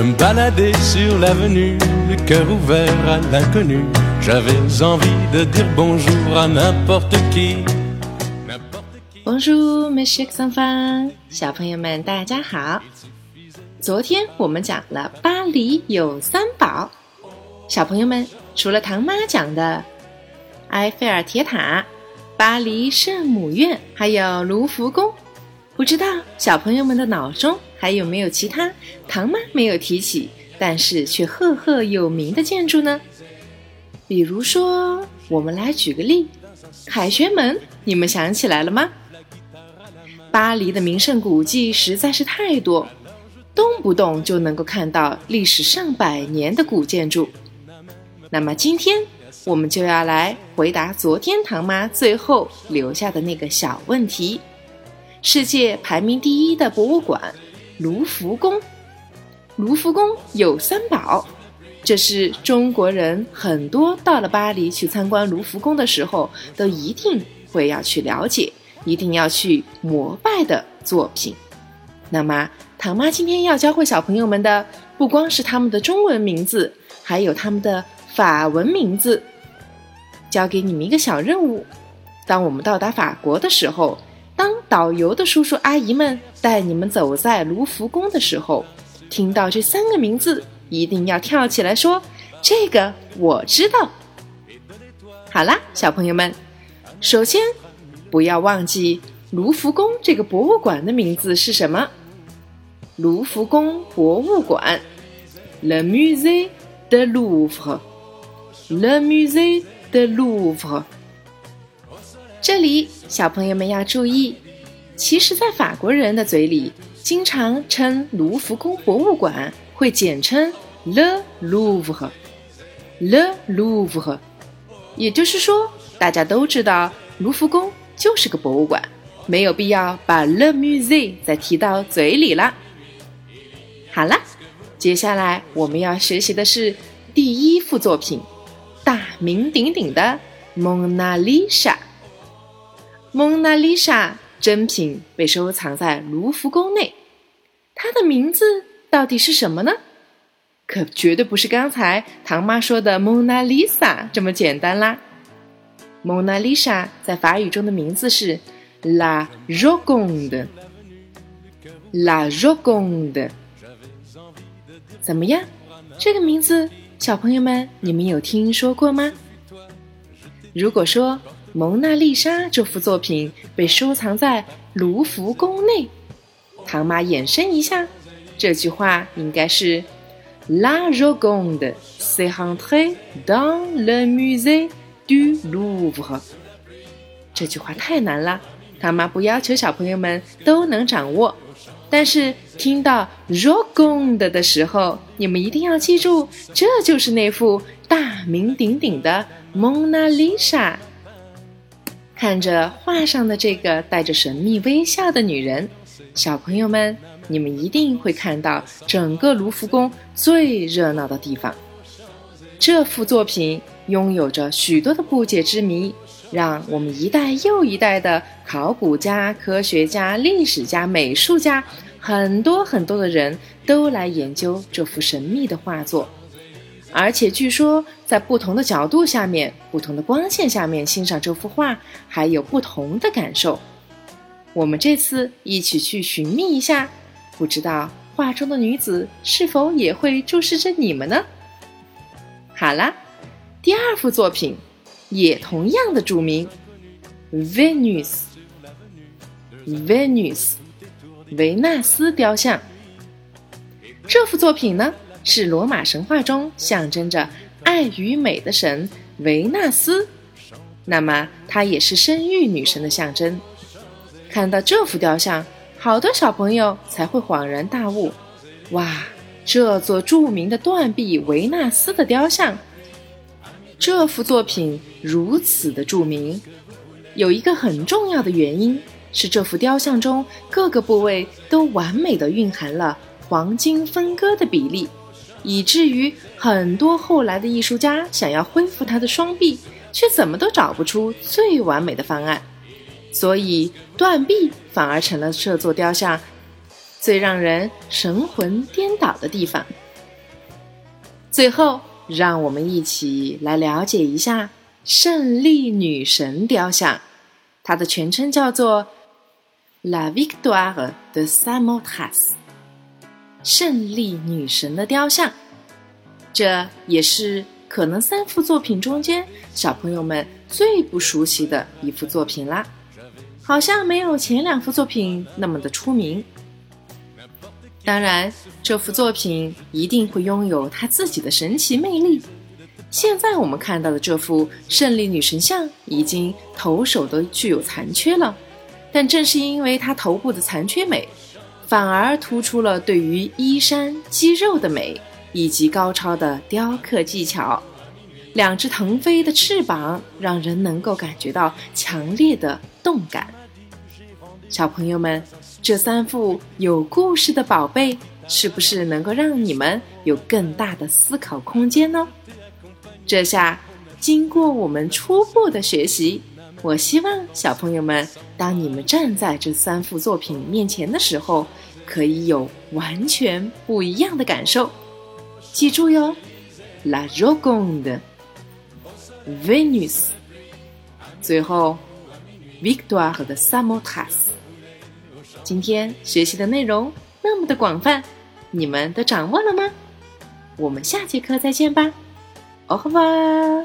Je me baladais sur l'avenue, le cœur ouvert à l'inconnu. J'avais envie de dire bonjour à n'importe qui. N'importe qui. Bonjour, mes chers enfants，小朋友们大家好。昨天我们讲了巴黎有三宝，小朋友们除了唐妈讲的埃菲尔铁塔、巴黎圣母院，还有卢浮宫，不知道小朋友们的脑中还有没有其他唐妈没有提起，但是却赫赫有名的建筑呢？比如说，我们来举个例，凯旋门，你们想起来了吗？巴黎的名胜古迹实在是太多，动不动就能够看到历史上百年的古建筑。那么今天我们就要来回答昨天唐妈最后留下的那个小问题：世界排名第一的博物馆——卢浮宫。卢浮宫有三宝，这是中国人很多到了巴黎去参观卢浮宫的时候，都一定会要去了解。一定要去膜拜的作品。那么，唐妈今天要教会小朋友们的，不光是他们的中文名字，还有他们的法文名字。教给你们一个小任务：当我们到达法国的时候，当导游的叔叔阿姨们带你们走在卢浮宫的时候，听到这三个名字，一定要跳起来说：“这个我知道。”好啦，小朋友们，首先。不要忘记卢浮宫这个博物馆的名字是什么？卢浮宫博物馆，Le Musée de Louvre，Le Musée de Louvre。这里小朋友们要注意，其实，在法国人的嘴里，经常称卢浮宫博物馆会简称 Le Louvre，Le Louvre。也就是说，大家都知道卢浮宫。就是个博物馆，没有必要把 Le Musée 再提到嘴里了。好了，接下来我们要学习的是第一幅作品，大名鼎鼎的蒙娜丽莎。蒙娜丽莎真品被收藏在卢浮宫内，它的名字到底是什么呢？可绝对不是刚才唐妈说的蒙娜丽莎这么简单啦。蒙娜丽莎在法语中的名字是 La Joconde，La Joconde。怎么样？这个名字，小朋友们，你们有听说过吗？如果说蒙娜丽莎这幅作品被收藏在卢浮宫内，唐妈延伸一下，这句话应该是 La Joconde s'est rentrée dans le musée。du Louvre，这句话太难了，唐妈不要求小朋友们都能掌握。但是听到 Joconde 的时候，你们一定要记住，这就是那幅大名鼎鼎的蒙娜丽莎。看着画上的这个带着神秘微笑的女人，小朋友们，你们一定会看到整个卢浮宫最热闹的地方。这幅作品。拥有着许多的不解之谜，让我们一代又一代的考古家、科学家、历史家、美术家，很多很多的人都来研究这幅神秘的画作。而且据说，在不同的角度下面、不同的光线下面欣赏这幅画，还有不同的感受。我们这次一起去寻觅一下，不知道画中的女子是否也会注视着你们呢？好啦。第二幅作品也同样的著名，Venus，Venus，维纳斯雕像。这幅作品呢，是罗马神话中象征着爱与美的神维纳斯，那么它也是生育女神的象征。看到这幅雕像，好多小朋友才会恍然大悟：哇，这座著名的断臂维纳斯的雕像。这幅作品如此的著名，有一个很重要的原因是这幅雕像中各个部位都完美的蕴含了黄金分割的比例，以至于很多后来的艺术家想要恢复他的双臂，却怎么都找不出最完美的方案，所以断臂反而成了这座雕像最让人神魂颠倒的地方。最后，让我们一起来了解一下胜利女神雕像，它的全称叫做 La Victoire de Samothrace，胜利女神的雕像。这也是可能三幅作品中间小朋友们最不熟悉的一幅作品啦，好像没有前两幅作品那么的出名。当然，这幅作品一定会拥有它自己的神奇魅力。现在我们看到的这幅胜利女神像已经头手都具有残缺了，但正是因为它头部的残缺美，反而突出了对于衣衫肌肉的美。以及高超的雕刻技巧，两只腾飞的翅膀让人能够感觉到强烈的动感。小朋友们，这三副有故事的宝贝，是不是能够让你们有更大的思考空间呢？这下，经过我们初步的学习，我希望小朋友们，当你们站在这三幅作品面前的时候，可以有完全不一样的感受。记住哟，La Joconde，Venus，最后，Victoire 和 Samothrace。今天学习的内容那么的广泛，你们都掌握了吗？我们下节课再见吧，Au revoir。